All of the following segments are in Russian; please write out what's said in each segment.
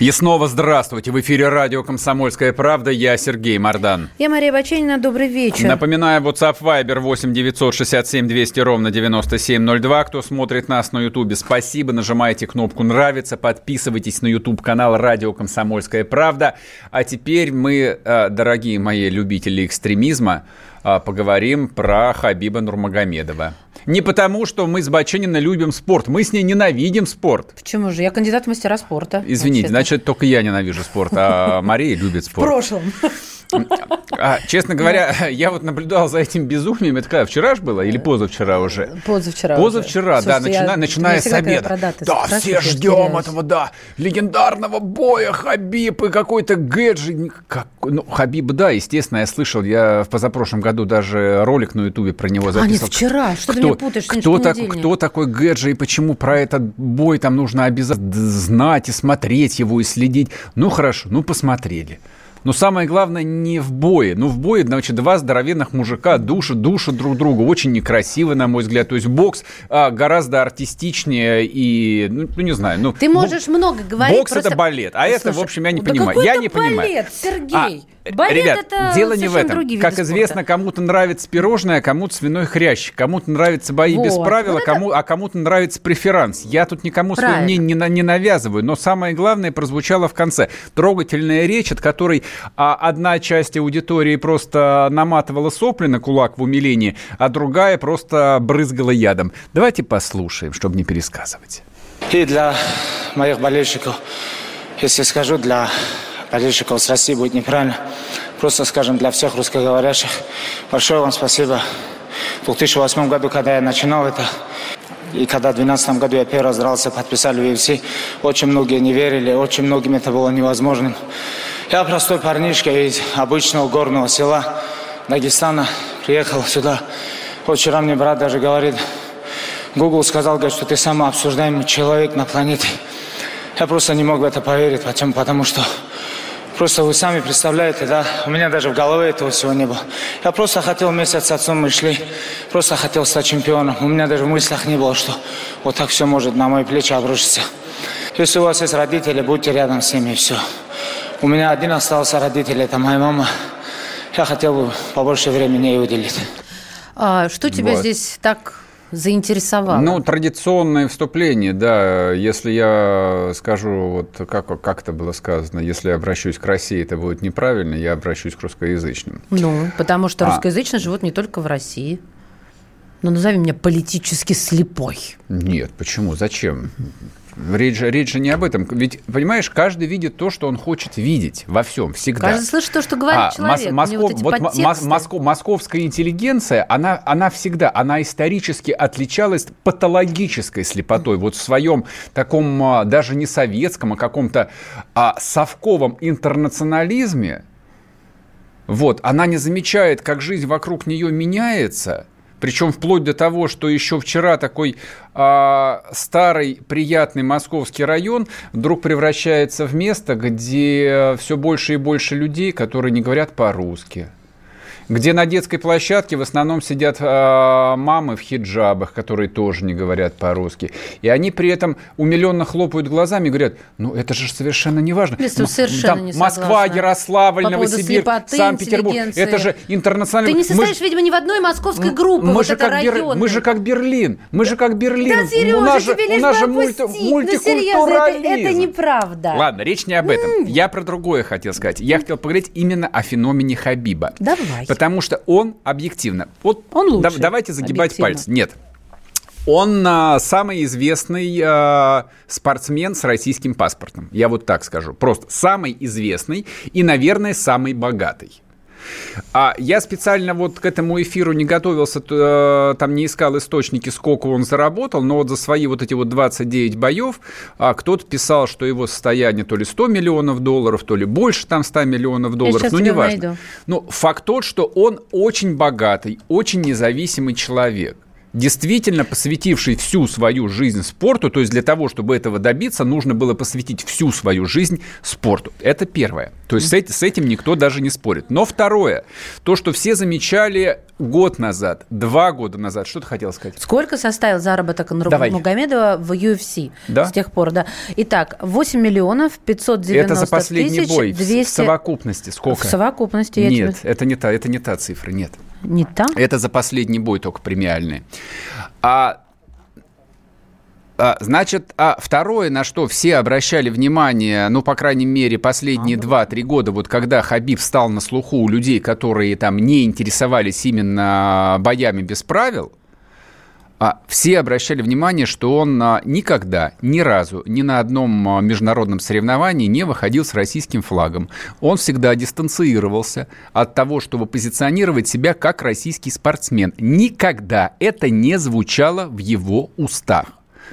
И снова здравствуйте. В эфире радио «Комсомольская правда». Я Сергей Мордан. Я Мария Баченина. Добрый вечер. Напоминаю, WhatsApp Viber 8 967 200 ровно 9702. Кто смотрит нас на Ютубе, спасибо. Нажимайте кнопку «Нравится», подписывайтесь на YouTube-канал «Радио Комсомольская правда». А теперь мы, э, дорогие мои любители экстремизма, поговорим про Хабиба Нурмагомедова. Не потому, что мы с Бачениной любим спорт. Мы с ней ненавидим спорт. Почему же? Я кандидат в мастера спорта. Извините, вообще-то. значит, только я ненавижу спорт, а Мария любит В спорт. прошлом. А, честно говоря, я вот наблюдал за этим безумием. Это когда, вчера же было или позавчера уже? Позавчера. Позавчера, уже. да, Слушайте, я- начина- начиная с обеда. Да, все я ждем этого, да, легендарного боя Хабиб и какой-то Гэджи. Как, ну, Хабиб, да, естественно, я слышал, я в позапрошлом году даже ролик на Ютубе про него А, записывал. нет, вчера. Что ты меня путаешь? Кто, так- кто такой Гэджи и почему про этот бой там нужно обязательно знать и смотреть его и следить? Ну, хорошо, ну, посмотрели. Но самое главное не в бое. Ну, в бое, значит, два здоровенных мужика душат, душат друг друга. Очень некрасиво, на мой взгляд. То есть бокс а, гораздо артистичнее и, ну, ну, не знаю. Ну, Ты можешь много говорить. Бокс просто- это балет, а это, в общем, я не да понимаю. Я это не понимаю. балет, Сергей? А, балет ребят, это дело не в этом. Как виды известно, спорта. кому-то нравится пирожное, а кому-то свиной хрящ, кому-то нравятся бои без Вот, правил, вот а, кому, а кому-то нравится преферанс. Я тут никому свое Правильно. мнение не, не навязываю, но самое главное прозвучало в конце. Трогательная речь, от которой а, одна часть аудитории просто наматывала сопли на кулак в умилении, а другая просто брызгала ядом. Давайте послушаем, чтобы не пересказывать. И для моих болельщиков, если скажу для болельщиков с России будет неправильно, просто скажем для всех русскоговорящих, большое вам спасибо. В 2008 году, когда я начинал это, и когда в 2012 году я первый раз дрался, подписали в UFC, очень многие не верили, очень многим это было невозможным. Я простой парнишка из обычного горного села Дагестана, приехал сюда. Вчера мне брат даже говорит, Google сказал, говорит, что ты самый обсуждаемый человек на планете. Я просто не мог в это поверить. Почему? Потому что просто вы сами представляете, да, у меня даже в голове этого всего не было. Я просто хотел вместе с отцом мы шли, просто хотел стать чемпионом. У меня даже в мыслях не было, что вот так все может на мои плечи обрушиться. Если у вас есть родители, будьте рядом с ними, и все. У меня один остался родитель, это моя мама. Я хотел бы побольше времени ей уделить. А, что тебя Вот. здесь так заинтересовало? Ну, традиционное вступление, да. Если я скажу, вот как, как это было сказано, если я обращусь к России, это будет неправильно, я обращусь к русскоязычным. Ну, потому что А. русскоязычные живут не только в России. Ну, назови меня политически слепой. Нет, почему? Зачем? Речь же, речь же не об этом. Ведь, понимаешь, каждый видит то, что он хочет видеть во всем, всегда. Каждый слышит то, что говорит А, человек. мос- вот Москов- вот подтексты. мос- моско- московская интеллигенция, она, она всегда, она исторически отличалась патологической слепотой. Вот в своем таком а, даже не советском, а каком-то а, совковом интернационализме, вот, она не замечает, как жизнь вокруг нее меняется, причем вплоть до того, что еще вчера такой а, старый приятный московский район вдруг превращается в место, где все больше и больше людей, которые не говорят по-русски. Где на детской площадке в основном сидят а, мамы в хиджабах, которые тоже не говорят по-русски. И они при этом умиленно хлопают глазами и говорят, ну это же совершенно не важно. М- совершенно там не Москва. Ярославль, По Новосибирск, Санкт-Петербург. Это же интернациональный... Ты не Мы состоишь, ж- видимо, ни в одной московской группе. мы, вот же это как Бер- мы же как Берлин. Мы же как Берлин. Да, Сережа, у нас же, у нас же мульти-. Ну, серьезно, это, это мультикультурализм. неправда. Ладно, речь не об этом. Я про другое хотел сказать. Я хотел поговорить именно о феномене Хабиба. Давай. Потому что он объективно. Вот Он лучший, да- давайте загибать объективно. пальцы. Нет. Он а, самый известный а, спортсмен с российским паспортом. Я вот так скажу. Просто самый известный и, наверное, самый богатый. А я специально вот к этому эфиру не готовился, э, там не искал источники, сколько он заработал, но вот за свои вот эти вот 29 боев а кто-то писал, что его состояние то ли 100 миллионов долларов, то ли больше там 100 миллионов долларов, ну неважно. Но факт тот, что он очень богатый, очень независимый человек действительно посвятивший всю свою жизнь спорту, то есть для того, чтобы этого добиться, нужно было посвятить всю свою жизнь спорту. Это первое. То есть с этим никто даже не спорит. Но второе, то, что все замечали год назад, два года назад, что ты хотел сказать? Сколько составил заработок Нурмагомедова в UFC да? с тех пор? Да. Итак, 8 миллионов 590 Это за последний тысяч бой 200... в совокупности. Сколько? В совокупности. Нет, тебе... это, не та, это не та цифра, нет. Не та? Это за последний бой только премиальный. А а, Значит, а второе, на что все обращали внимание, ну, по крайней мере, последние два-три года, вот когда Хабиб стал на слуху у людей, которые там не интересовались именно боями без правил, а все обращали внимание, что он а, никогда, ни разу, ни на одном а, международном соревновании не выходил с российским флагом. Он всегда дистанцировался от того, чтобы позиционировать себя как российский спортсмен. Никогда это не звучало в его устах.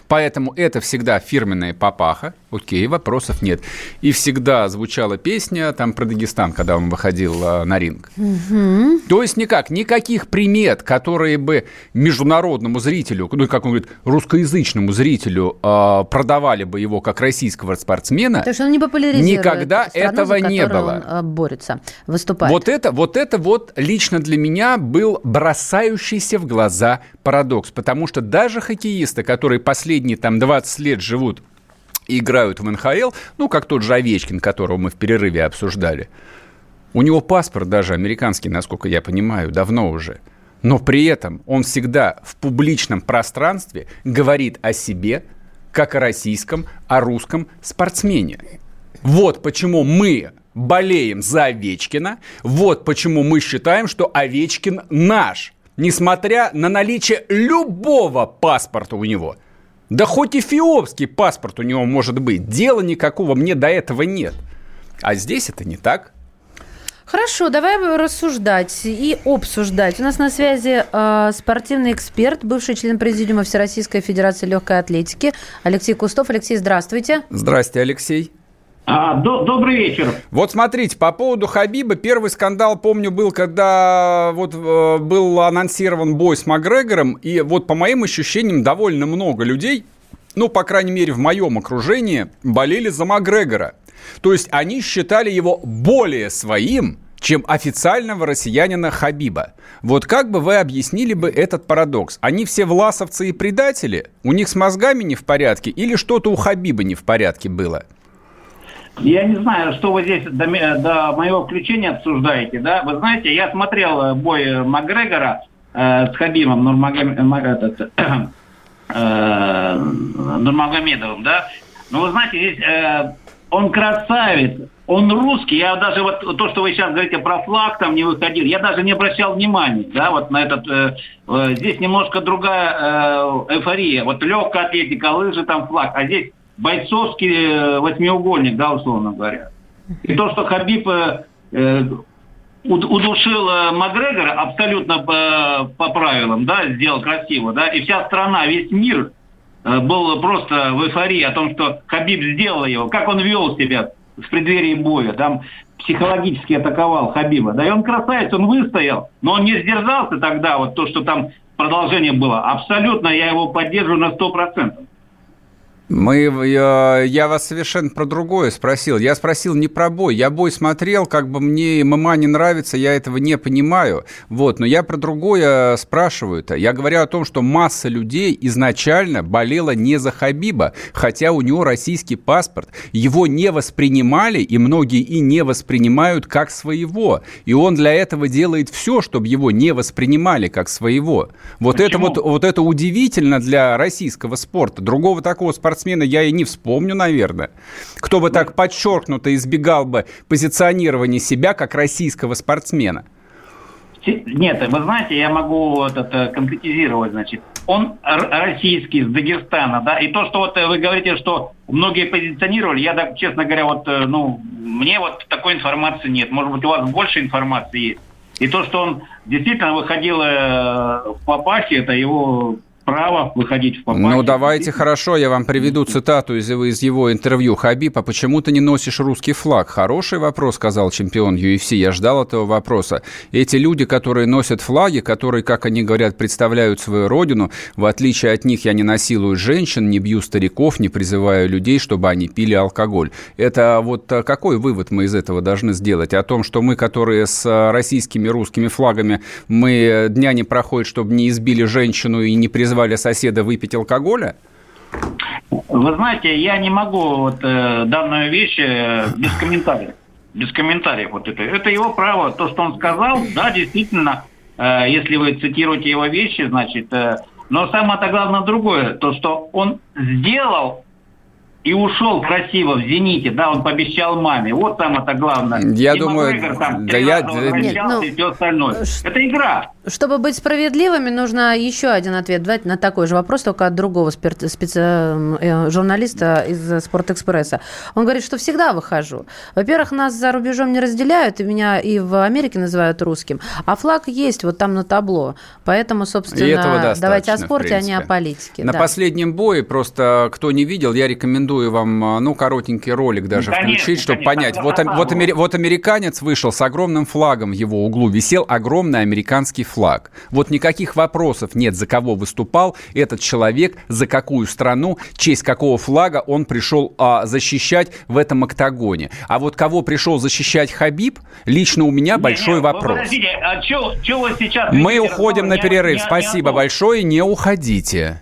Поэтому это всегда фирменная папаха, окей, вопросов нет. И всегда звучала песня там про Дагестан, когда он выходил а, на ринг. Угу. То есть никак, никаких примет, которые бы международному зрителю, ну, как он говорит, русскоязычному зрителю а, продавали бы его как российского спортсмена, То есть он не популяризирует никогда страну, этого не было. Он а, борется, выступает. Вот это, вот это вот лично для меня был бросающийся в глаза парадокс, потому что даже хоккеисты, которые последние там 20 лет живут играют в НХЛ, ну, как тот же Овечкин, которого мы в перерыве обсуждали. У него паспорт даже американский, насколько я понимаю, давно уже. Но при этом он всегда в публичном пространстве говорит о себе, как о российском, о русском спортсмене. Вот почему мы болеем за Овечкина, вот почему мы считаем, что Овечкин наш, несмотря на наличие любого паспорта у него – да хоть эфиопский паспорт у него может быть. Дела никакого мне до этого нет. А здесь это не так. Хорошо, давай рассуждать и обсуждать. У нас на связи э, спортивный эксперт, бывший член президиума Всероссийской Федерации легкой атлетики Алексей Кустов. Алексей, здравствуйте. Здравствуйте, Алексей. А, до, добрый вечер. Вот смотрите, по поводу Хабиба, первый скандал, помню, был, когда вот э, был анонсирован бой с Макгрегором, и вот по моим ощущениям довольно много людей, ну, по крайней мере, в моем окружении, болели за Макгрегора. То есть они считали его более своим, чем официального россиянина Хабиба. Вот как бы вы объяснили бы этот парадокс? Они все власовцы и предатели? У них с мозгами не в порядке? Или что-то у Хабиба не в порядке было? Я не знаю, что вы здесь до, до моего включения обсуждаете, да? Вы знаете, я смотрел э, бой Макгрегора э, с Хабимом э, Нурмагомедовым, да? Но вы знаете, здесь э, он красавец, он русский. Я даже вот то, что вы сейчас говорите про флаг, там не выходил, я даже не обращал внимания, да, вот на этот. Э, э, здесь немножко другая э, эйфория. Вот легкая атлетика, лыжи, там флаг, а здесь бойцовский э, восьмиугольник, да, условно говоря. И то, что Хабиб э, э удушил Макгрегора абсолютно по, по правилам, да, сделал красиво, да, и вся страна, весь мир был просто в эйфории о том, что Хабиб сделал его, как он вел себя в преддверии боя, там психологически атаковал Хабиба, да, и он красавец, он выстоял, но он не сдержался тогда, вот то, что там продолжение было, абсолютно я его поддерживаю на сто процентов. Мы, я, я вас совершенно про другое спросил. Я спросил не про бой. Я бой смотрел, как бы мне ММА не нравится, я этого не понимаю. Вот, но я про другое спрашиваю-то. Я говорю о том, что масса людей изначально болела не за Хабиба, хотя у него российский паспорт. Его не воспринимали, и многие и не воспринимают как своего. И он для этого делает все, чтобы его не воспринимали как своего. Вот это вот, вот это удивительно для российского спорта. Другого такого спорта спортсмена я и не вспомню, наверное. Кто бы так подчеркнуто избегал бы позиционирования себя как российского спортсмена. Нет, вы знаете, я могу это конкретизировать, значит. Он российский, из Дагестана, да, и то, что вот вы говорите, что многие позиционировали, я, так, честно говоря, вот, ну, мне вот такой информации нет. Может быть, у вас больше информации есть. И то, что он действительно выходил в Папахе, это его право выходить в попахе. Ну, давайте хорошо, я вам приведу цитату из, из его интервью. Хабиб, а почему ты не носишь русский флаг? Хороший вопрос, сказал чемпион UFC. Я ждал этого вопроса. Эти люди, которые носят флаги, которые, как они говорят, представляют свою родину, в отличие от них я не насилую женщин, не бью стариков, не призываю людей, чтобы они пили алкоголь. Это вот какой вывод мы из этого должны сделать? О том, что мы, которые с российскими русскими флагами, мы дня не проходит, чтобы не избили женщину и не призвали призвали соседа выпить алкоголя? Вы знаете, я не могу вот э, данную вещь э, без комментариев. Без комментариев вот это. Это его право. То, что он сказал, да, действительно, э, если вы цитируете его вещи, значит, э, но самое-то главное другое, то, что он сделал и ушел красиво в «Зените», да, он пообещал маме. Вот самое-то главное. Я и думаю, Макгрегор, там, да я... Нет, ну, и все остальное. Ш... Это игра. Чтобы быть справедливыми, нужно еще один ответ дать на такой же вопрос, только от другого специ... специ... Э, журналиста из «Спортэкспресса». Он говорит, что всегда выхожу. Во-первых, нас за рубежом не разделяют, и меня и в Америке называют русским. А флаг есть вот там на табло. Поэтому, собственно, давайте о спорте, а не о политике. На да. последнем бое, просто кто не видел, я рекомендую рекомендую вам, а, ну, коротенький ролик даже ну, конечно, включить, чтобы конечно, понять. Вот, вот, амери, вот американец вышел с огромным флагом в его углу, висел огромный американский флаг. Вот никаких вопросов нет, за кого выступал этот человек, за какую страну, честь какого флага он пришел а, защищать в этом октагоне. А вот кого пришел защищать Хабиб, лично у меня большой не, вопрос. Подождите, а чё, чё вы сейчас... Мы уходим на перерыв. Не, Спасибо не, большое, не уходите.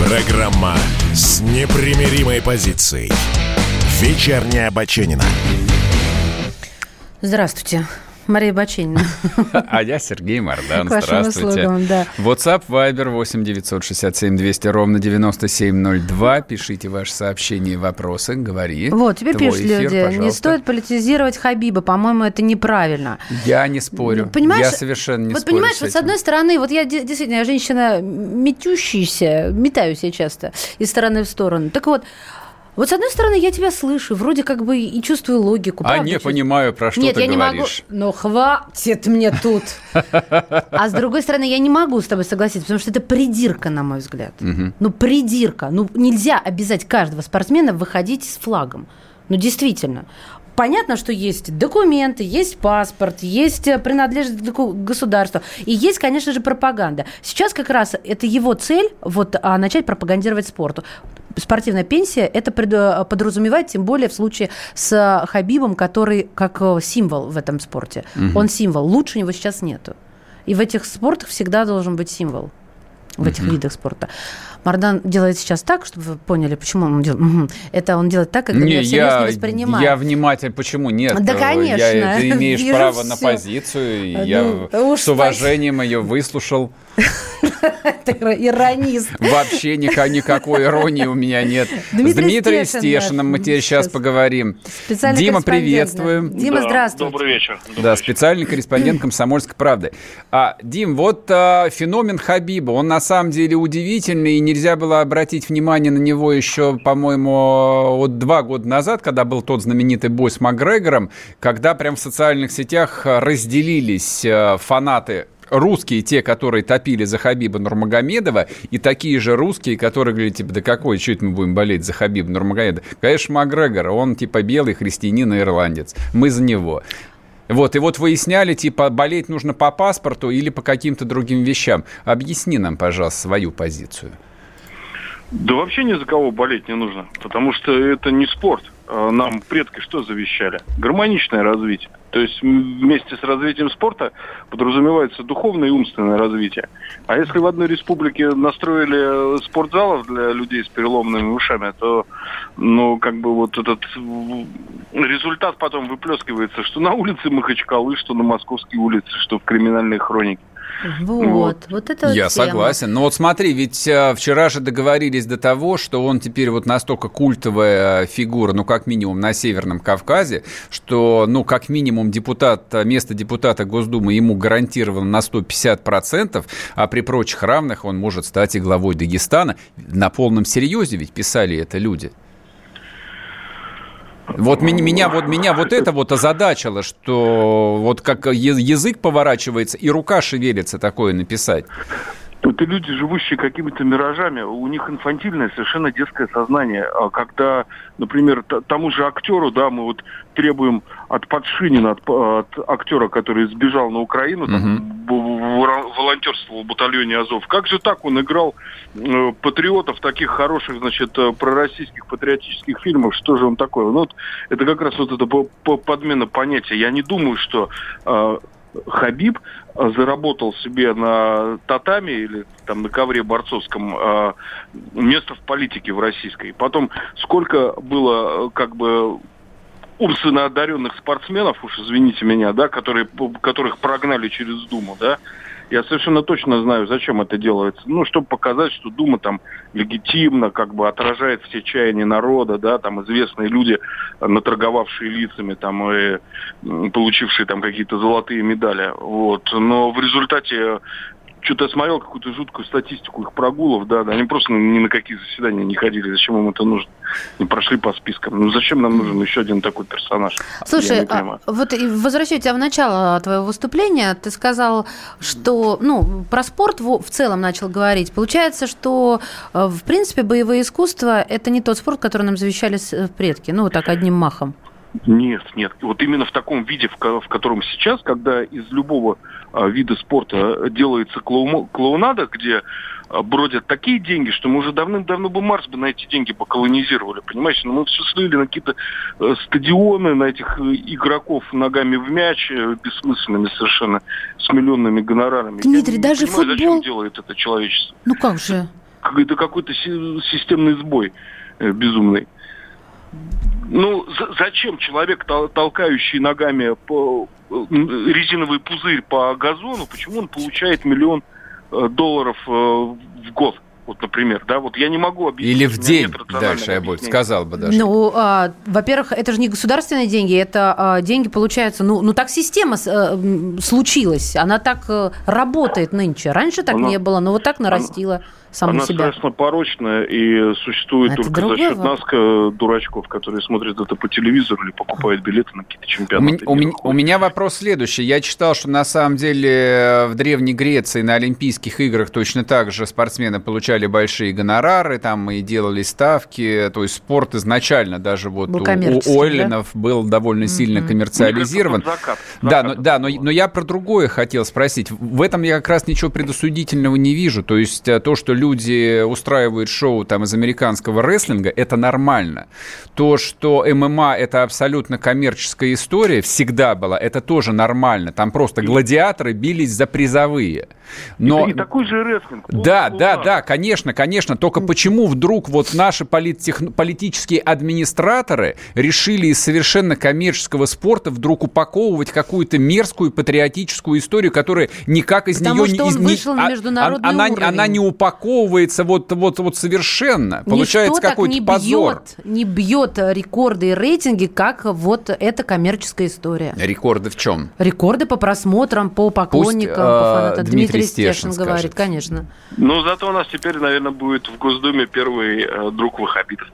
Программа с непримиримой позицией. Вечерняя Баченина. Здравствуйте. Мария Баченина. А я Сергей Мордан. Здравствуйте. Услугам, да. WhatsApp, Viber 8 967 200 ровно 9702. Пишите ваши сообщения и вопросы. Говори. Вот, тебе пишут люди. Пожалуйста. Не стоит политизировать Хабиба. По-моему, это неправильно. Я не спорю. Понимаешь, я совершенно не вот спорю понимаешь, с вот с одной стороны, вот я действительно я женщина метющаяся, метаюсь я часто из стороны в сторону. Так вот, вот с одной стороны, я тебя слышу, вроде как бы и чувствую логику. А не понимаю, про что Нет, ты я говоришь. не могу. Ну, хватит мне тут. А с другой стороны, я не могу с тобой согласиться, потому что это придирка, на мой взгляд. Ну, придирка. Ну, нельзя обязать каждого спортсмена выходить с флагом. Ну, действительно понятно, что есть документы, есть паспорт, есть э, принадлежность к государству, и есть, конечно же, пропаганда. Сейчас как раз это его цель, вот, а, начать пропагандировать спорту спортивная пенсия это подразумевает, тем более в случае с Хабибом, который как э, символ в этом спорте. Угу. Он символ. Лучше него сейчас нету. И в этих спортах всегда должен быть символ. В этих угу. видах спорта. Мардан делает сейчас так, чтобы вы поняли, почему он делает. Это он делает так, как не, я всерьез не воспринимаю. Я внимательно, почему нет? Да, конечно. Я, ты имеешь право все. на позицию, ну, я с уважением спасибо. ее выслушал. Ты иронист. Вообще никакой иронии у меня нет. Дмитрий С Дмитрием Стешиным мы теперь сейчас поговорим. Дима, приветствуем. Дима, здравствуй. Добрый вечер. Да, специальный корреспондент «Комсомольской правды». А, Дим, вот а, феномен Хабиба, он на самом деле удивительный, и нельзя было обратить внимание на него еще, по-моему, вот два года назад, когда был тот знаменитый бой с Макгрегором, когда прям в социальных сетях разделились а, фанаты русские, те, которые топили за Хабиба Нурмагомедова, и такие же русские, которые говорили, типа, да какой, что это мы будем болеть за Хабиба Нурмагомедова? Конечно, Макгрегор, он типа белый христианин и ирландец. Мы за него. Вот, и вот выясняли, типа, болеть нужно по паспорту или по каким-то другим вещам. Объясни нам, пожалуйста, свою позицию. Да вообще ни за кого болеть не нужно, потому что это не спорт. э, нам предки что завещали? Гармоничное развитие. То есть вместе с развитием спорта подразумевается духовное и умственное развитие. А если в одной республике настроили спортзалов для людей с переломными ушами, то, ну, как бы вот этот результат потом выплескивается, что на улице Махачкалы, что на Московской улице, что в криминальной хронике. Вот, вот, вот это Я тема. согласен. Но вот смотри, ведь э, вчера же договорились до того, что он теперь вот настолько культовая фигура, ну, как минимум, на Северном Кавказе, что, ну, как минимум, депутат, место депутата Госдумы ему гарантировано на 150%, а при прочих равных он может стать и главой Дагестана. На полном серьезе ведь писали это люди. Вот меня, меня, вот меня вот это вот озадачило, что вот как язык поворачивается и рука шевелится такое написать. Это люди, живущие какими-то миражами, у них инфантильное, совершенно детское сознание. А когда, например, тому же актеру, да, мы вот требуем от Подшинина, от, от актера, который сбежал на Украину, там, uh-huh. волонтерствовал в батальоне Азов. Как же так он играл э, патриотов таких хороших, значит, э, пророссийских патриотических фильмов? Что же он такой? Ну, вот, это как раз вот это подмена понятия. Я не думаю, что э, Хабиб заработал себе на татами или там на ковре борцовском э, место в политике в российской. Потом сколько было э, как бы умственно одаренных спортсменов, уж извините меня, да, которые, которых прогнали через Думу, да, я совершенно точно знаю, зачем это делается. Ну, чтобы показать, что Дума там легитимно, как бы отражает все чаяния народа, да, там известные люди, наторговавшие лицами, там, и получившие там какие-то золотые медали. Вот. Но в результате что-то смотрел какую-то жуткую статистику их прогулов, да, да, они просто ни на какие заседания не ходили, зачем им это нужно? Не прошли по спискам. Ну зачем нам нужен еще один такой персонаж? Слушай, а, вот возвращаю тебя в начало твоего выступления, ты сказал, что, ну, про спорт в, в целом начал говорить. Получается, что, э, в принципе, боевые искусства – это не тот спорт, который нам завещали э, предки, ну, вот так одним махом. Нет, нет. Вот именно в таком виде, в, в котором сейчас, когда из любого а, вида спорта делается клоу, клоунада, где а, бродят такие деньги, что мы уже давным-давно бы Марс бы на эти деньги поколонизировали, понимаете? Но мы все слили на какие-то э, стадионы, на этих э, игроков ногами в мяч, э, бессмысленными совершенно, с миллионными гонорарами. Дмитрий, Я даже не понимаю, футбол... зачем делает это человечество? Ну как же? Это какой-то системный сбой безумный. Ну, зачем человек, толкающий ногами по резиновый пузырь по газону, почему он получает миллион э, долларов э, в год? Вот, например, да, вот я не могу объяснить. Или в день, дальше я больше сказал бы даже. Ну, а, во-первых, это же не государственные деньги, это а, деньги получаются, ну, ну так система а, случилась, она так а, работает нынче. Раньше так она, не было, но вот так нарастила. Она саму Она себя. страшно порочная и существует это только за счет вопрос. нас, дурачков, которые смотрят это по телевизору или покупают билеты на какие-то чемпионаты. У, меня, у меня вопрос следующий. Я читал, что на самом деле в Древней Греции на Олимпийских играх точно так же спортсмены получали большие гонорары, там и делали ставки. То есть спорт изначально даже вот у, у Ойлинов да? был довольно mm-hmm. сильно коммерциализирован. Закат, закат. Да, но, да но, но я про другое хотел спросить. В этом я как раз ничего предосудительного не вижу. То есть э, то, что люди устраивают шоу там из американского рестлинга, это нормально. То, что ММА это абсолютно коммерческая история, всегда была, это тоже нормально. Там просто гладиаторы бились за призовые. Но... И, и такой же рестлинг. Да, да, да, конечно, конечно. Только почему вдруг вот наши политтех... политические администраторы решили из совершенно коммерческого спорта вдруг упаковывать какую-то мерзкую патриотическую историю, которая никак из Потому нее... что он не, вышел на а, международный она, уровень. она не упаковывается вот, вот, вот совершенно. Получается какой-то позор. Бьет, не бьет рекорды и рейтинги, как вот эта коммерческая история. Рекорды в чем? Рекорды по просмотрам, по поклонникам, Пусть, по фанатам. Дмитрий Дмитрий Стешин говорит, конечно. Ну, зато у нас теперь, наверное, будет в Госдуме первый э, друг ваххабитов.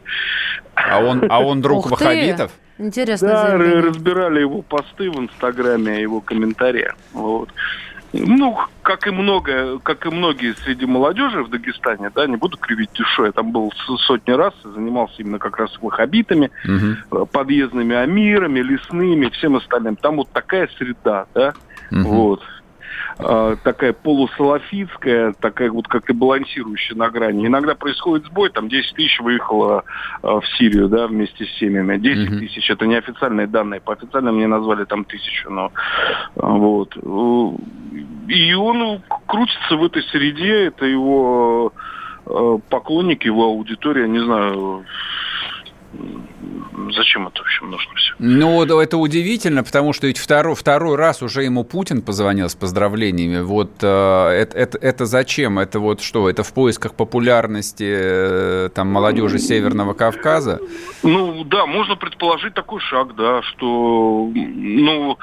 А он, а он друг ваххабитов? Интересно. Да, заявление. разбирали его посты в Инстаграме, его комментарии. Вот. Ну, как и много, как и многие среди молодежи в Дагестане, да, не буду кривить душой, я там был сотни раз, занимался именно как раз ваххабитами, угу. подъездными амирами, лесными, всем остальным. Там вот такая среда, да, угу. вот. Э, такая полусалафитская, такая вот как-то балансирующая на грани. Иногда происходит сбой, там 10 тысяч выехало э, в Сирию, да, вместе с семьями. 10 mm-hmm. тысяч, это неофициальные данные, по официальным мне назвали там тысячу, но э, вот. И он крутится в этой среде, это его поклонники, его аудитория, не знаю, зачем это, в общем, нужно все? Ну, это удивительно, потому что ведь второй, второй раз уже ему Путин позвонил с поздравлениями. Вот э, это, это, это зачем? Это вот что? Это в поисках популярности э, там молодежи Северного Кавказа? Ну, да, можно предположить такой шаг, да, что, ну,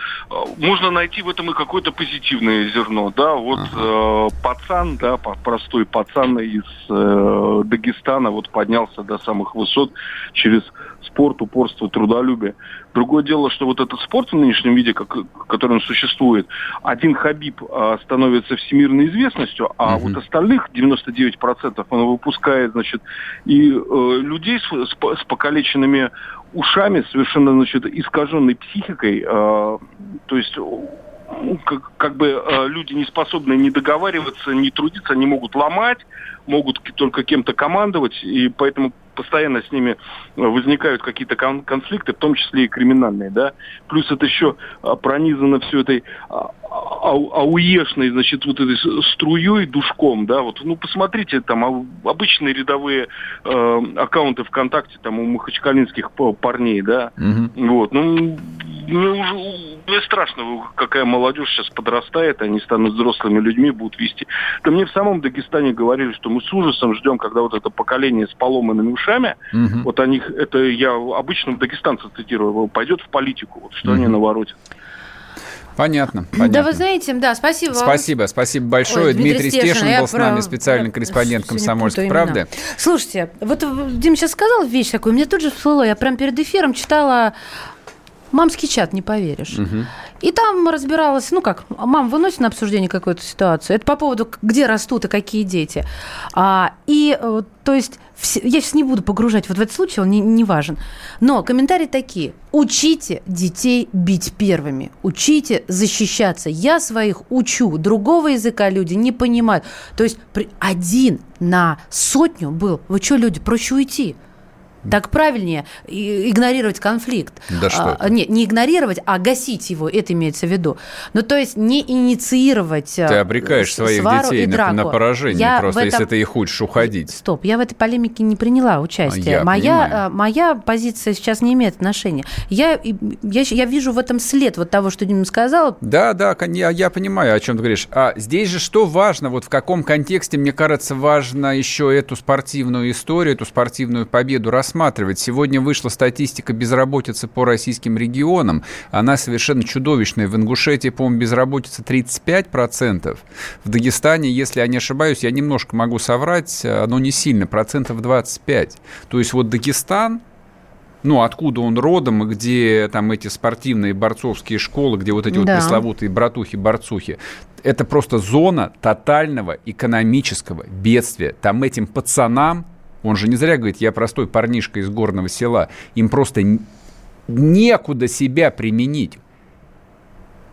можно найти в этом и какое-то позитивное зерно, да, вот ага. э, пацан, да, простой пацан из э, Дагестана вот поднялся до самых высот через спорт, упорство, трудолюбие. Другое дело, что вот этот спорт в нынешнем виде, как, который он существует, один Хабиб а, становится всемирной известностью, а угу. вот остальных 99% он выпускает, значит, и э, людей с, с, с покалеченными ушами, совершенно, значит, искаженной психикой, э, то есть как, как бы э, люди не способны не договариваться, не трудиться, они могут ломать, могут только кем-то командовать, и поэтому постоянно с ними возникают какие-то кон- конфликты, в том числе и криминальные, да. Плюс это еще а, пронизано все этой а, ауешной, значит, вот этой струей, душком, да, вот, ну, посмотрите, там, а, обычные рядовые э, аккаунты ВКонтакте, там, у махачкалинских парней, да, угу. вот, ну, мне уже мне страшно, какая молодежь сейчас подрастает, они станут взрослыми людьми, будут вести. Да мне в самом Дагестане говорили, что мы с ужасом ждем, когда вот это поколение с поломанными ушами, угу. вот они, это я обычно дагестанца цитирую, пойдет в политику, вот что угу. они наворотят. Понятно, понятно. Да вы знаете, да, спасибо вам. Спасибо, спасибо большое. Ой, Дмитрий, Дмитрий Стешин, Стешин был с нами, специальный корреспондент «Комсомольской правды». Слушайте, вот Дим сейчас сказал вещь такую, мне тут же всплыло, я прям перед эфиром читала мамский чат, не поверишь. Угу. И там разбиралась, ну как, мам выносит на обсуждение какую-то ситуацию. Это по поводу, где растут и какие дети. А, и, э, то есть, все, я сейчас не буду погружать вот в этот случай, он не, не важен. Но комментарии такие. Учите детей бить первыми. Учите защищаться. Я своих учу. Другого языка люди не понимают. То есть, один на сотню был. Вы что, люди, проще уйти. Так правильнее игнорировать конфликт. Да что? А, нет, не игнорировать, а гасить его, это имеется в виду. Ну, то есть не инициировать Ты обрекаешь своих детей на, на поражение, я просто этом... если ты их учишь уходить. Стоп, я в этой полемике не приняла участие. Я моя, а, моя позиция сейчас не имеет отношения. Я, я, я вижу в этом след вот того, что Дима сказал. Да, да, я, я понимаю, о чем ты говоришь. А здесь же что важно, вот в каком контексте, мне кажется, важно еще эту спортивную историю, эту спортивную победу рассматривать рассматривать. Сегодня вышла статистика безработицы по российским регионам. Она совершенно чудовищная. В Ингушетии, по-моему, безработица 35%. В Дагестане, если я не ошибаюсь, я немножко могу соврать, но не сильно, процентов 25. То есть вот Дагестан, ну, откуда он родом, где там эти спортивные борцовские школы, где вот эти да. вот пресловутые братухи-борцухи, это просто зона тотального экономического бедствия. Там этим пацанам он же не зря говорит, я простой парнишка из горного села. Им просто некуда себя применить.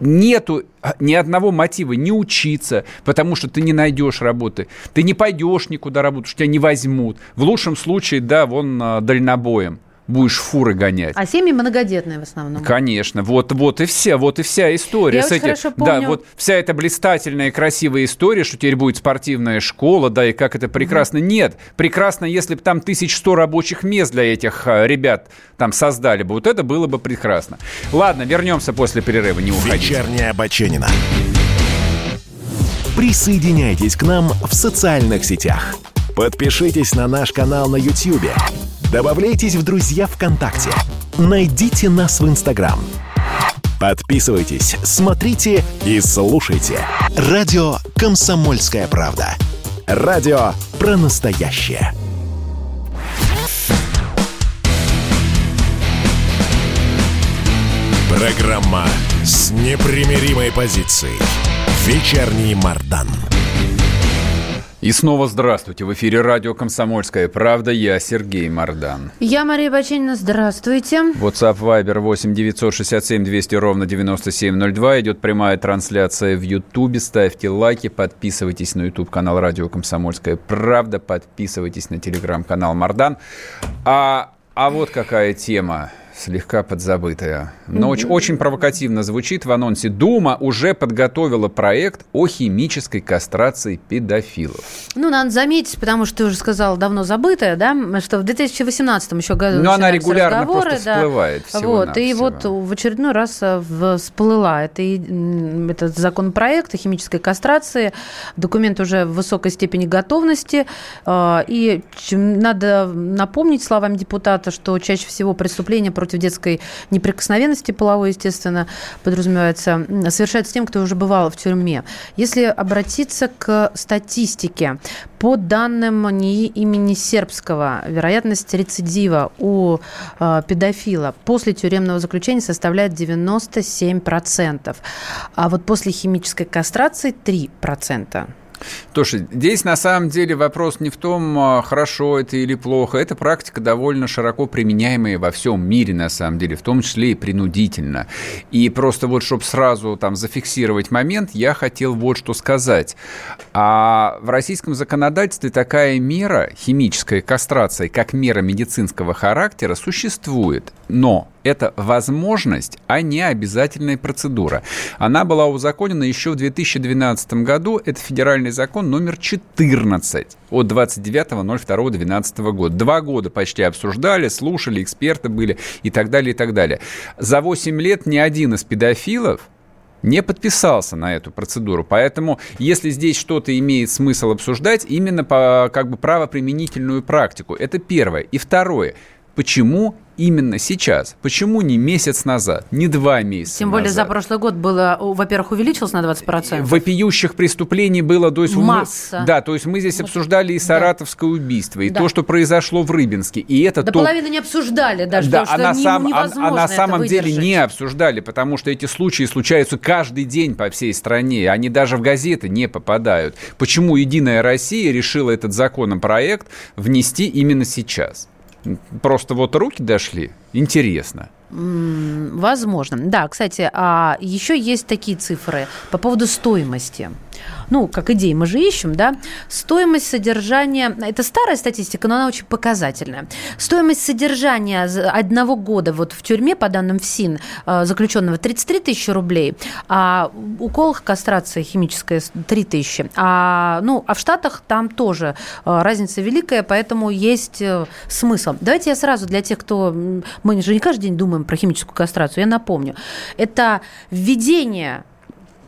Нету а, ни одного мотива не учиться, потому что ты не найдешь работы. Ты не пойдешь никуда работать, что тебя не возьмут. В лучшем случае, да, вон а, дальнобоем будешь фуры гонять. А семьи многодетные в основном. Конечно, вот, вот и все, вот и вся история. Я с очень хорошо помню... Да, вот вся эта блистательная и красивая история, что теперь будет спортивная школа, да, и как это прекрасно. Mm-hmm. Нет, прекрасно, если бы там 1100 рабочих мест для этих а, ребят там создали бы. Вот это было бы прекрасно. Ладно, вернемся после перерыва, не уходите. Вечерняя Баченина. Присоединяйтесь к нам в социальных сетях. Подпишитесь на наш канал на YouTube Добавляйтесь в друзья ВКонтакте. Найдите нас в Инстаграм. Подписывайтесь, смотрите и слушайте. Радио «Комсомольская правда». Радио про настоящее. Программа с непримиримой позицией. Вечерний Мардан. И снова здравствуйте. В эфире радио «Комсомольская правда». Я Сергей Мордан. Я Мария Баченина. Здравствуйте. WhatsApp Viber 8 967 200 ровно 9702. Идет прямая трансляция в Ютубе. Ставьте лайки, подписывайтесь на YouTube-канал радио «Комсомольская правда». Подписывайтесь на телеграм-канал Мордан. А, а вот какая тема слегка подзабытая. Но mm-hmm. очень, очень провокативно звучит в анонсе. Дума уже подготовила проект о химической кастрации педофилов. Ну, надо заметить, потому что ты уже сказал, давно забытая, да, что в 2018 еще году Но она регулярно просто да. всплывает. Вот, и вот в очередной раз э, всплыла. Это, этот законопроект о химической кастрации. Документ уже в высокой степени готовности. Э, и надо напомнить словами депутата, что чаще всего преступления против против детской неприкосновенности половой, естественно, подразумевается, совершается тем, кто уже бывал в тюрьме. Если обратиться к статистике, по данным НИИ имени Сербского, вероятность рецидива у э, педофила после тюремного заключения составляет 97%, а вот после химической кастрации 3%. Слушай, здесь на самом деле вопрос не в том, а, хорошо это или плохо. Это практика довольно широко применяемая во всем мире, на самом деле, в том числе и принудительно. И просто вот, чтобы сразу там зафиксировать момент, я хотел вот что сказать. А в российском законодательстве такая мера, химическая кастрация, как мера медицинского характера, существует. Но это возможность, а не обязательная процедура. Она была узаконена еще в 2012 году. Это федеральный закон номер 14 от 29.02.2012 года. Два года почти обсуждали, слушали, эксперты были и так далее, и так далее. За 8 лет ни один из педофилов не подписался на эту процедуру. Поэтому, если здесь что-то имеет смысл обсуждать, именно по как бы правоприменительную практику. Это первое. И второе. Почему именно сейчас? Почему не месяц назад, не два месяца Тем более назад? за прошлый год было, во-первых, увеличилось на 20%. Вопиющих преступлений было... То есть Масса. Мы, да, то есть мы здесь обсуждали и саратовское да. убийство, и да. то, что произошло в Рыбинске. И это До то... половины не обсуждали даже, да, потому а что на сам, невозможно а, а на самом выдержать. деле не обсуждали, потому что эти случаи случаются каждый день по всей стране. Они даже в газеты не попадают. Почему «Единая Россия» решила этот законопроект внести именно сейчас? Просто вот руки дошли. Интересно. Возможно. Да, кстати, а еще есть такие цифры по поводу стоимости ну, как идеи мы же ищем, да, стоимость содержания, это старая статистика, но она очень показательная. Стоимость содержания одного года вот в тюрьме, по данным ФСИН, э, заключенного 33 тысячи рублей, а укол кастрация химическая 3 тысячи. А, ну, а в Штатах там тоже э, разница великая, поэтому есть э, смысл. Давайте я сразу для тех, кто... Мы же не каждый день думаем про химическую кастрацию, я напомню. Это введение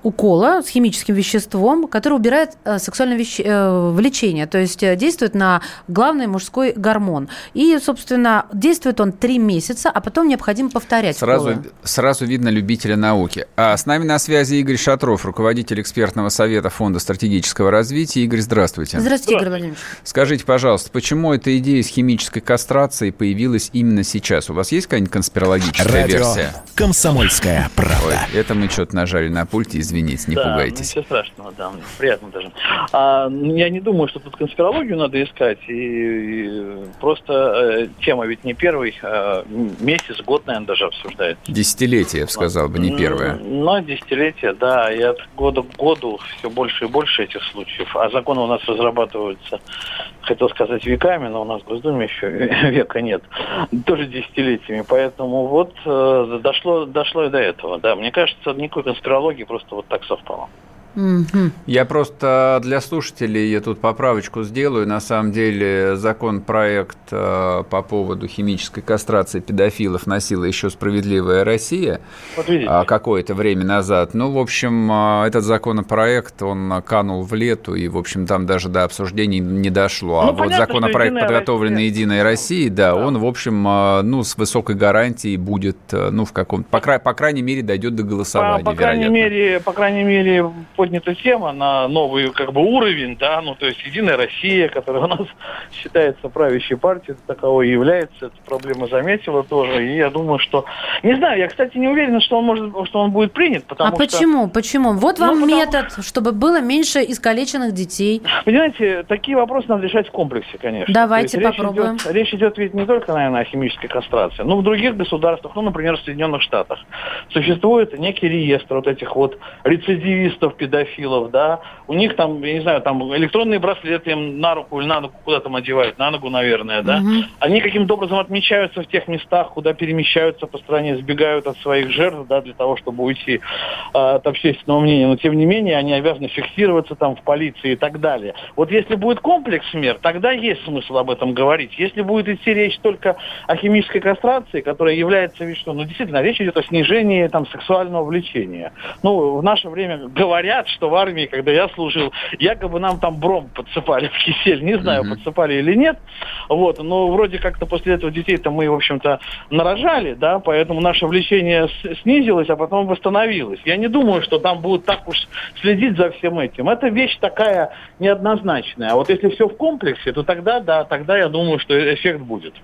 укола с химическим веществом, который убирает э, сексуальное веще... э, влечение, то есть э, действует на главный мужской гормон. И, собственно, действует он три месяца, а потом необходимо повторять. Сразу, сразу видно любителя науки. А с нами на связи Игорь Шатров, руководитель экспертного совета Фонда стратегического развития. Игорь, здравствуйте. Здравствуйте, Игорь Владимирович. Скажите, пожалуйста, почему эта идея с химической кастрацией появилась именно сейчас? У вас есть какая-нибудь конспирологическая Радио версия? Комсомольская правда. Ой, это мы что-то нажали на пульте, извините, не да, пугайтесь. Ну, ничего страшного, да, приятно даже. А, я не думаю, что тут конспирологию надо искать. И, и просто э, тема ведь не первый э, месяц, год, наверное, даже обсуждается. Десятилетие, я бы сказал бы, не первое. Но десятилетие, да, и от года к году все больше и больше этих случаев. А законы у нас разрабатываются, хотел сказать, веками, но у нас в Госдуме еще века нет. Тоже десятилетиями. Поэтому вот э, дошло, дошло и до этого. Да, мне кажется, никакой конспирологии просто вот так совпало. Я просто для слушателей я тут поправочку сделаю. На самом деле законопроект э, по поводу химической кастрации педофилов носила еще «Справедливая Россия» Вот а, какое-то время назад. Ну, в общем, э, этот законопроект, он канул в лету, и, в общем, там даже до обсуждений не дошло. А Ну, вот понятно, законопроект, что «Единая подготовленный Россия». «Единой Россией», да, он, в общем, э, ну, с высокой гарантией будет, ну, в каком по, по крайней мере, дойдет до голосования, По, по крайней мере, по крайней мере, поднята тема на новый как бы уровень, да, ну то есть Единая Россия, которая у нас считается правящей партией, таковой и является, эта проблема заметила тоже, и я думаю, что, не знаю, я, кстати, не уверен, что он может, что он будет принят, потому а что... почему? Почему? Вот Ну, вам потому- метод, чтобы было меньше искалеченных детей. Понимаете, такие вопросы надо решать в комплексе, конечно. Давайте есть попробуем. Речь идет, речь идет ведь не только, наверное, о химической кастрации, но в других государствах, ну, например, в Соединенных Штатах, существует некий реестр вот этих вот рецидивистов, педофилов, да, у них там, я не знаю, там электронные браслеты им на руку или на ногу куда там одевают, на ногу, наверное, да, Мгм. они каким-то образом отмечаются в тех местах, куда перемещаются по стране, сбегают от своих жертв, да, для того, чтобы уйти а, от общественного мнения. Но, тем не менее, они обязаны фиксироваться там в полиции и так далее. Вот если будет комплекс мер, тогда есть смысл об этом говорить. Если будет идти речь только о химической кастрации, которая является, ведь что, ну, действительно, речь идет о снижении там сексуального влечения. Ну, в наше время говорят, что в армии, когда я служил, якобы нам там бром подсыпали в кисель. Не знаю, Мгм. подсыпали или нет. Вот, но вроде как-то после этого детей-то мы, в общем-то, нарожали, да, поэтому наше влечение снизилось, а потом восстановилось. Я не думаю, что там будут так уж следить за всем этим. Это вещь такая неоднозначная. А вот если все в комплексе, то тогда, да, тогда я думаю, что эффект будет.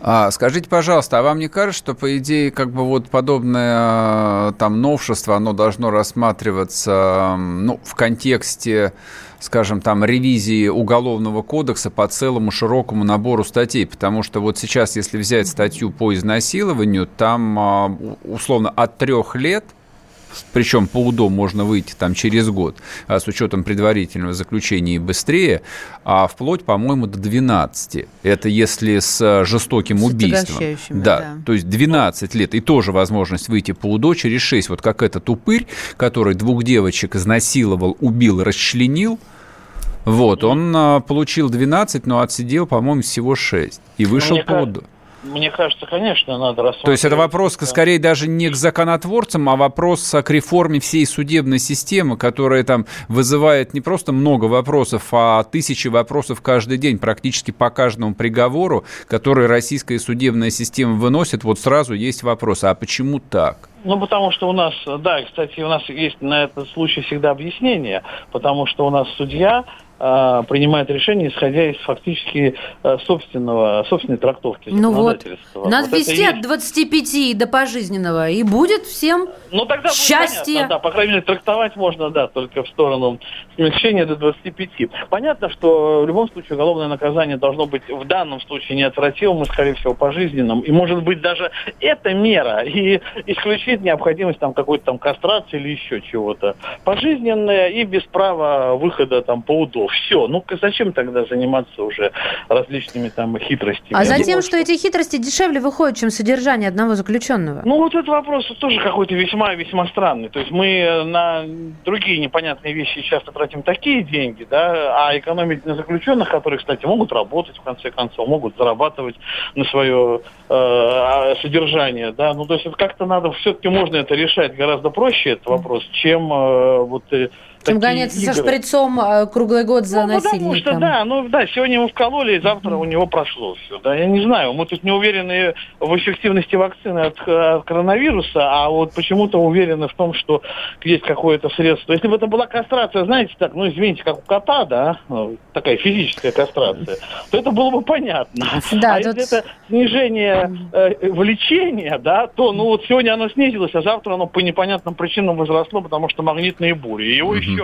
А, скажите, пожалуйста, а вам не кажется, что, по идее, как бы вот подобное э, там новшество, оно должно рассматриваться ну, в контексте, скажем, там, ревизии Уголовного кодекса по целому широкому набору статей? Потому что вот сейчас, если взять статью по изнасилованию, там а, условно от трех лет причем по УДО можно выйти там через год, а, с учетом предварительного заключения и быстрее, а вплоть, по-моему, до 12. Это если с а, жестоким С убийством. Да, да. то есть 12 лет и тоже возможность выйти по УДО через 6. Вот как этот упырь, который двух девочек изнасиловал, убил, расчленил, вот, он а, получил 12, но отсидел, по-моему, всего 6. И вышел Мне по УДО. Мне кажется, конечно, надо рассматривать. То есть это вопрос Да. скорее даже не к законотворцам, а вопрос к реформе всей судебной системы, которая там вызывает не просто много вопросов, а тысячи вопросов каждый день, практически по каждому приговору, который российская судебная система выносит, вот сразу есть вопрос, а почему так? Ну, потому что у нас, да, кстати, у нас есть на этот случай всегда объяснение, потому что у нас судья а, принимает решение, исходя из фактически а, собственного, собственной трактовки Ну вот, надо Вот это и ввести есть. от 25 до пожизненного, и будет всем Ну, тогда будет счастье. понятно, да, по крайней мере, трактовать можно, да, только в сторону смягчения до 25. Понятно, что в любом случае уголовное наказание должно быть в данном случае неотвратимым и, скорее всего, пожизненным. И, может быть, даже эта мера и исключит необходимость там какой-то там кастрации или еще чего-то. Пожизненное и без права выхода там по УДО. Все. Ну, зачем тогда заниматься уже различными там хитростями? А затем, думаю, что эти хитрости дешевле выходят, чем содержание одного заключенного. ну, вот этот вопрос тоже какой-то весьма-весьма странный. То есть мы э, на другие непонятные вещи часто тратим такие деньги, да, а экономить на заключенных, которые, кстати, могут работать, в конце концов, могут зарабатывать на свое э, а, содержание, да. Ну, то есть это как-то надо, все-таки можно это решать гораздо проще, этот вопрос, чем э, вот э, Чем гоняться со шприцом э, круглый год за Ну, потому что, насильником. да, ну да, сегодня ему вкололи, и завтра у него прошло все. Да, я не знаю, мы тут не уверены в эффективности вакцины от, от коронавируса, а вот почему-то уверены в том, что есть какое-то средство. Если бы это была кастрация, знаете, так, ну извините, как у кота, да, ну, такая физическая кастрация, то это было бы понятно. Да, а тут- если это снижение э, влечения, да, то ну вот сегодня оно снизилось, а завтра оно по непонятным причинам возросло, потому что магнитные бури. И его еще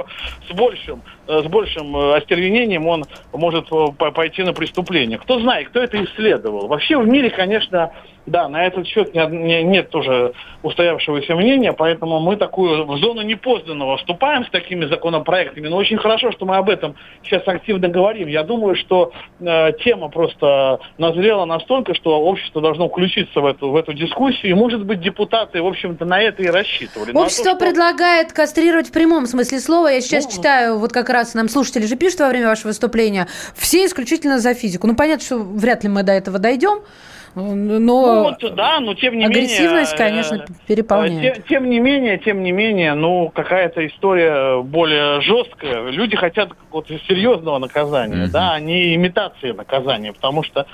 с большим, э, с большим э, остервенением он может э, по- пойти на преступление. Кто знает, кто это исследовал. Вообще в мире, конечно, да, на этот счет не- не- нет тоже устоявшегося мнения, поэтому мы такую в зону непознанного вступаем с такими законопроектами. Но очень хорошо, что мы об этом сейчас активно говорим. Я думаю, что э, тема просто назрела настолько, что общество должно включиться в эту, в эту дискуссию. И, может быть, депутаты, в общем-то, на это и рассчитывали. А то, Общество что- предлагает кастрировать в прямом смысле слова. Я сейчас Ну, читаю, вот как раз нам слушатели же пишут во время вашего выступления, все исключительно за физику. Ну, понятно, что вряд ли мы до этого дойдем. Но Ну, да, но тем не агрессивность, менее... конечно, э, переполняет. Тем, тем не менее, тем не менее, ну, какая-то история более жесткая. Люди хотят вот серьезного наказания, Мгм. да, а не имитации наказания, потому что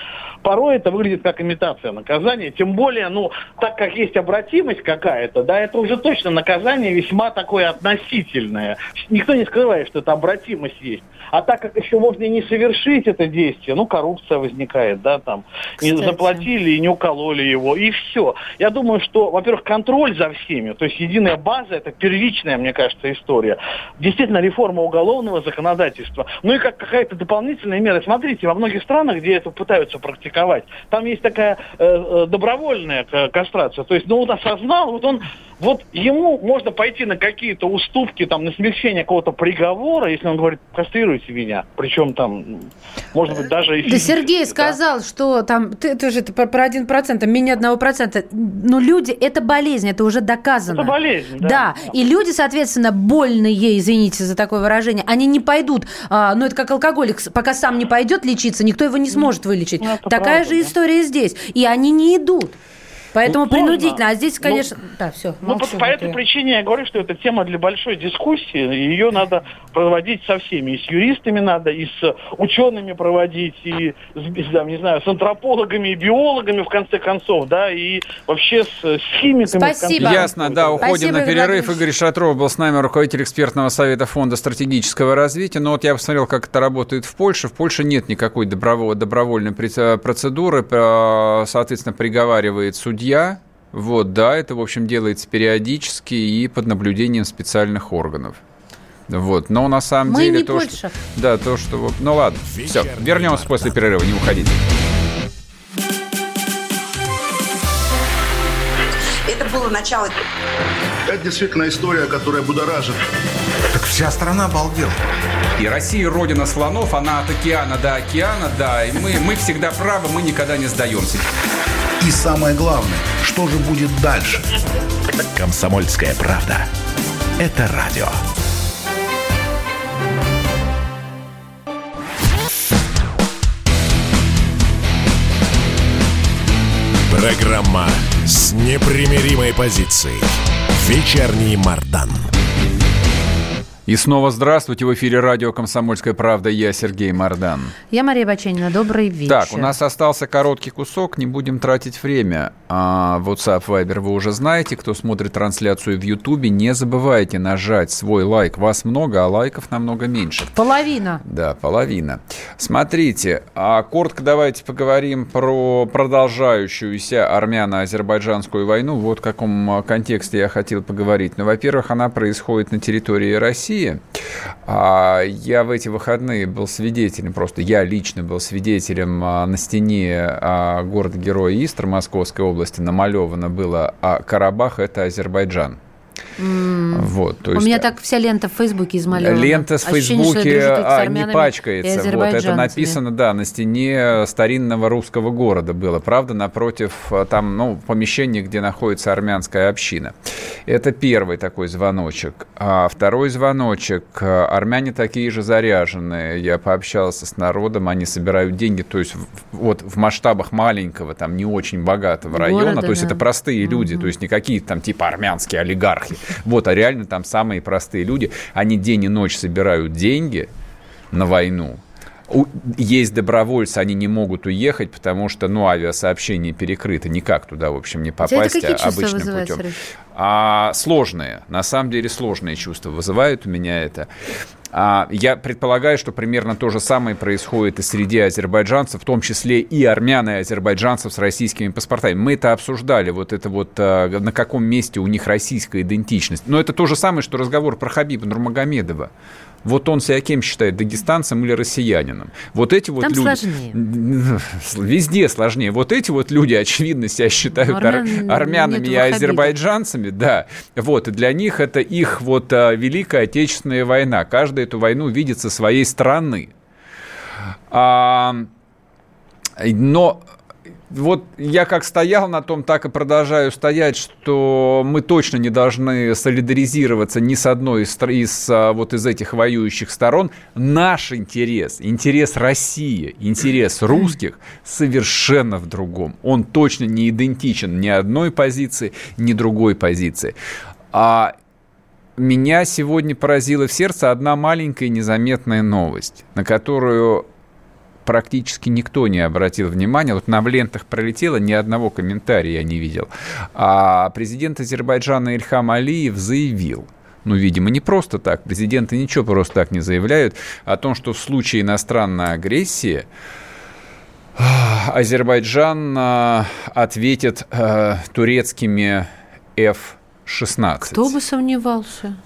порой это выглядит как имитация наказания, тем более, ну, так как есть обратимость какая-то, да, это уже точно наказание весьма такое относительное. Никто не скрывает, что это обратимость есть. А так как еще можно и не совершить это действие, ну, коррупция возникает, да, там, не Кстати. заплатили и не укололи его, и все. Я думаю, что, во-первых, контроль за всеми, то есть единая база, это первичная, мне кажется, история. Действительно, реформа уголовного законодательства. Ну и как какая-то дополнительная мера. Смотрите, во многих странах, где это пытаются практиковать, там есть такая э, э, добровольная к- кастрация. То есть, ну, он осознал, вот он, вот ему можно пойти на какие-то уступки, там, на смягчение какого-то приговора, если он говорит, кастрируйте меня. Причем там, может быть, даже и Да физически, Сергей да. сказал, что там, ты, ты же это про- про 1%, там менее 1%. Но люди, это болезнь, это уже доказано. Это болезнь, да. Да, и люди, соответственно, больные, извините за такое выражение, они не пойдут, а, ну это как алкоголик, пока сам не пойдет лечиться, никто его не сможет вылечить. Ну, Такая правда, же да. история здесь. И они не идут. Поэтому Ну, сложно. принудительно. А здесь, Ну, конечно... да, все, Ну, по, по этой причине я говорю, что это тема для большой дискуссии. Ее надо проводить со всеми. И с юристами надо, и с учеными проводить, и с, там, не знаю, с антропологами и биологами, в конце концов, да, и вообще с, с химиками. Спасибо. Ясно, да, уходим Спасибо, на Игорь перерыв. Владимирович. Игорь Шатров был с нами, руководитель экспертного совета Фонда стратегического развития. Но вот я посмотрел, как это работает в Польше. В Польше нет никакой доброво- добровольной процедуры. Э, Соответственно, приговаривает судья. Вот, да, это, в общем, делается периодически и под наблюдением специальных органов. Вот, но на самом Мы деле не то, Польша. что... Да, то, что... Ну ладно, все, Вечерний вернемся после перерыва, не уходите. Это было начало Это действительно история, которая будоражит. Так вся страна обалдела. И Россия родина слонов, она от океана до океана, да, и мы, мы всегда правы, мы никогда не сдаемся. И самое главное, что же будет дальше? Комсомольская правда. Это радио. Программа с непримиримой позицией. Вечерний Мардан. И снова здравствуйте, в эфире радио «Комсомольская правда», я Сергей Мордан. Я Мария Баченина, добрый вечер. Так, у нас остался короткий кусок, не будем тратить время. А, WhatsApp, Viber вы уже знаете, кто смотрит трансляцию в Ютубе, не забывайте нажать свой лайк. Вас много, а лайков намного меньше. Половина. Да, половина. Смотрите, а коротко давайте поговорим про продолжающуюся армяно-азербайджанскую войну. Вот в каком контексте я хотел поговорить. Ну, во-первых, она происходит на территории России. А, Я в эти выходные был свидетелем, просто я лично был свидетелем а, на стене а, города-героя Истра Московской области намалевано было, Карабах – это Азербайджан. Вот, то У есть- меня так вся лента в Фейсбуке измалевана. Лента с Фейсбуке а, не пачкается. Вот, это написано, да, на стене старинного русского города было. Правда, напротив а, там, ну, помещение, где находится армянская община. Это первый такой звоночек. А второй звоночек. а, Армяне такие же заряженные. Я пообщался с народом, они собирают деньги, то есть вот в масштабах маленького, там не очень богатого района, Города, то есть да. это простые люди, то есть не какие-то там типа армянские олигархи. Вот, а реально там самые простые люди. Они день и ночь собирают деньги на войну. Есть добровольцы, они не могут уехать, потому что, ну, авиасообщение перекрыто, никак туда, в общем, не тебя это попасть какие а, обычным путем. Сереж? А, сложные, на самом деле сложные чувства вызывают у меня это. А, я предполагаю, что примерно то же самое происходит и среди азербайджанцев, в том числе и армян и азербайджанцев с российскими паспортами. Мы это обсуждали, вот это вот а, на каком месте у них российская идентичность. Но это то же самое, что разговор про Хабиба Нурмагомедова. Вот он себя кем считает, дагестанцем или россиянином? Вот эти вот Там люди... сложнее. Везде сложнее. Вот эти вот люди, очевидно, себя считают ар- Армян армянами нет и азербайджанцами, да. Вот, и для них это их вот а, Великая Отечественная война. Каждый эту войну видит со своей стороны. А, но вот я как стоял на том, так и продолжаю стоять, что мы точно не должны солидаризироваться ни с одной из, из а, вот из этих воюющих сторон. Наш интерес, интерес России, интерес русских совершенно в другом. Он точно не идентичен ни одной позиции, ни другой позиции. А меня сегодня поразила в сердце одна маленькая незаметная новость, на которую практически никто не обратил внимания. Вот на в лентах пролетело, ни одного комментария я не видел. А президент Азербайджана Ильхам Алиев заявил, ну, видимо, не просто так. Президенты ничего просто так не заявляют о том, что в случае иностранной агрессии Азербайджан а, ответит э, турецкими F-16. Кто бы сомневался?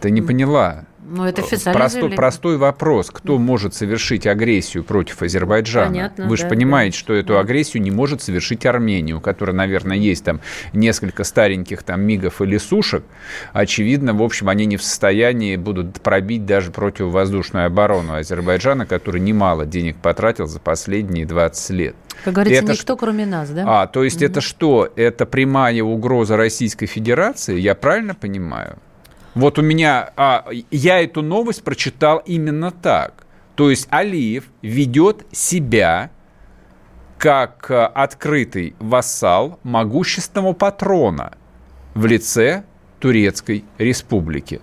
Ты не поняла. Ну, это официально простой, простой вопрос. Кто может совершить агрессию против Азербайджана? Понятно, Вы же да, понимаете, да. что эту агрессию не может совершить Армения, у которой, наверное, есть там несколько стареньких там мигов или сушек. Очевидно, в общем, они не в состоянии будут пробить даже противовоздушную оборону Азербайджана, который немало денег потратил за последние 20 лет. Как говорится, Это никто, кроме нас, да? А, то есть это что? Это прямая угроза Российской Федерации? Я правильно понимаю? Вот у меня, а, я эту новость прочитал именно так. То есть Алиев ведет себя как а, открытый вассал могущественного патрона в лице Турецкой Республики.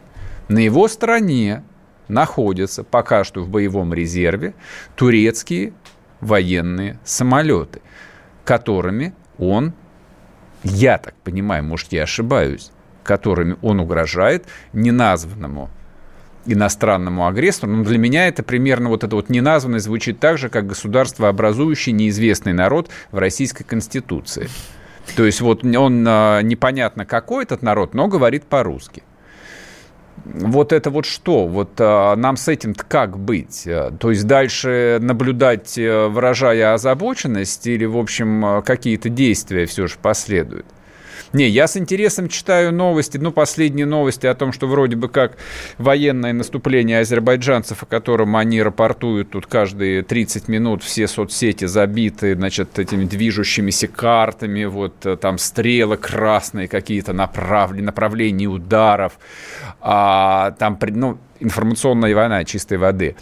На его стороне находятся пока что в боевом резерве турецкие военные самолеты, которыми он, я так понимаю, может, я ошибаюсь, которыми он угрожает неназванному иностранному агрессору. Но для меня это примерно вот это вот неназванное звучит так же, как государство, образующий неизвестный народ в Российской Конституции. То есть вот он а, непонятно какой этот народ, но говорит по-русски. Вот это вот что? Вот а, нам с этим как быть? А, То есть дальше наблюдать, э, выражая озабоченность, или, в общем, а, какие-то действия все же последуют? Не, я с интересом читаю новости, ну, последние новости о том, что вроде бы как военное наступление азербайджанцев, о котором они рапортуют тут каждые 30 минут, все соцсети забиты, значит, этими движущимися картами, вот э, там стрелы красные какие-то направлены, направления ударов, а, там, ну, информационная война чистой воды.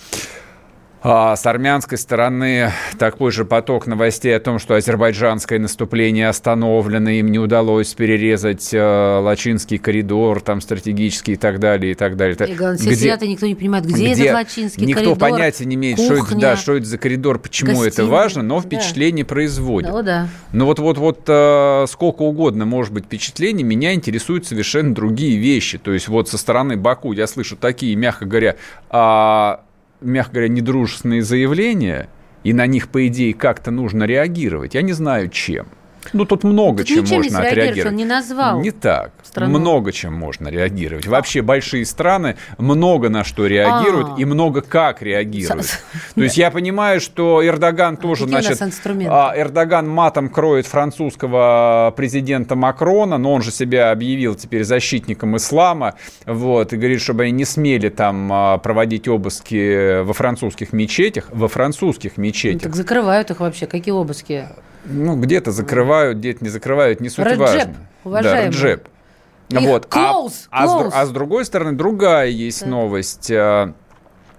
А с армянской стороны такой же поток новостей о том, что азербайджанское наступление остановлено, им не удалось перерезать э, Лачинский коридор, там стратегический и так далее, и так далее. И главное, все сидят, и никто не понимает, где, где этот Лачинский Никто коридор, понятия не имеет, что это, кухня, да, что это за коридор, почему это гостиная. важно, но Да. впечатление производит. Ну да. Ну вот, вот, вот э, сколько угодно может быть впечатлений, меня интересуют совершенно другие вещи. То есть вот со стороны Баку я слышу такие, мягко говоря, а, мягко говоря, недружественные заявления, и на них, по идее, как-то нужно реагировать. Я не знаю, чем. Ну, тут много Тут чем можно отреагировать. он не назвал Не так. страну. Много чем можно реагировать. Вообще большие страны много на что реагируют А. и много как реагируют. То есть я понимаю, что Эрдоган тоже, у нас значит, а, Эрдоган матом кроет французского президента Макрона, но он же себя объявил теперь защитником ислама, вот, и говорит, чтобы они не смели там а, проводить обыски во французских мечетях, во французских Ну, мечетях. так закрывают их вообще, какие обыски? Ну, где-то закрывают, где-то не закрывают, не суть Раджеп, важно. уважаемый. Да, Раджеп. Их Вот. А- close, а, с, close. а с другой стороны, другая есть новость.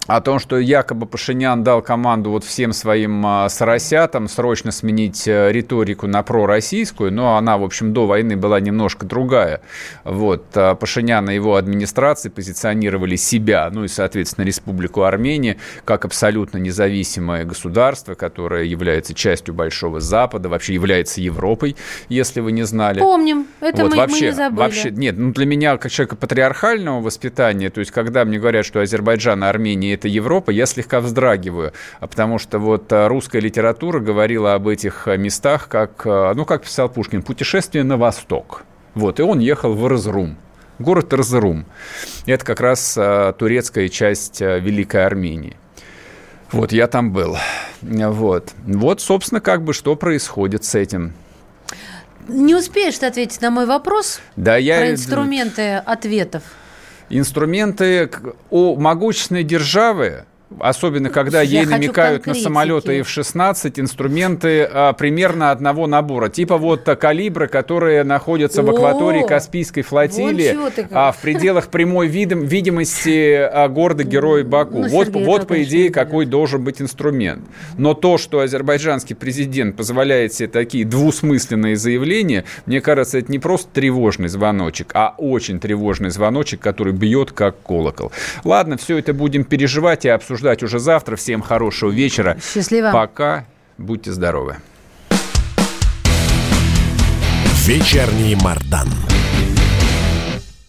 О том, что якобы Пашинян дал команду вот всем своим а, соросятам срочно сменить а, риторику на пророссийскую, но она, в общем, до войны была немножко другая. Вот. а Пашинян и его администрации позиционировали себя, ну и, соответственно, Республику Армения, как абсолютно независимое государство, которое является частью Большого Запада, вообще является Европой, если вы не знали. Помним, это Вот мы, вообще, мы не забыли. Вообще, нет, ну для меня, как человека патриархального воспитания, то есть, когда мне говорят, что Азербайджан и Армения это Европа, я слегка вздрагиваю, а потому что вот а, русская литература говорила об этих а, местах, как, ну, как писал Пушкин, путешествие на восток. Вот, и он ехал в Эрзрум. Город Эрзрум. Это как раз турецкая часть Великой Армении. Вот, я там был. Вот. Вот, собственно, как бы что происходит с этим. Не успеешь ты ответить на мой вопрос Да, я... про инструменты ответов? Инструменты у могущественной державы особенно когда Я ей намекают на конкретики. самолеты F-16, инструменты а, примерно одного набора. Типа вот калибры, которые находятся в акватории Каспийской флотилии, а, в пределах прямой видим- видимости а, города-героя Баку. Ну, вот, Сергей, вот это по идее, какой должен быть инструмент. Но то, что азербайджанский президент позволяет себе такие двусмысленные заявления, мне кажется, это не просто тревожный звоночек, а очень тревожный звоночек, который бьет как колокол. Ладно, все это будем переживать и обсуждать уже завтра. Всем хорошего вечера. Счастливо. Пока. Будьте здоровы. Вечерний Мардан.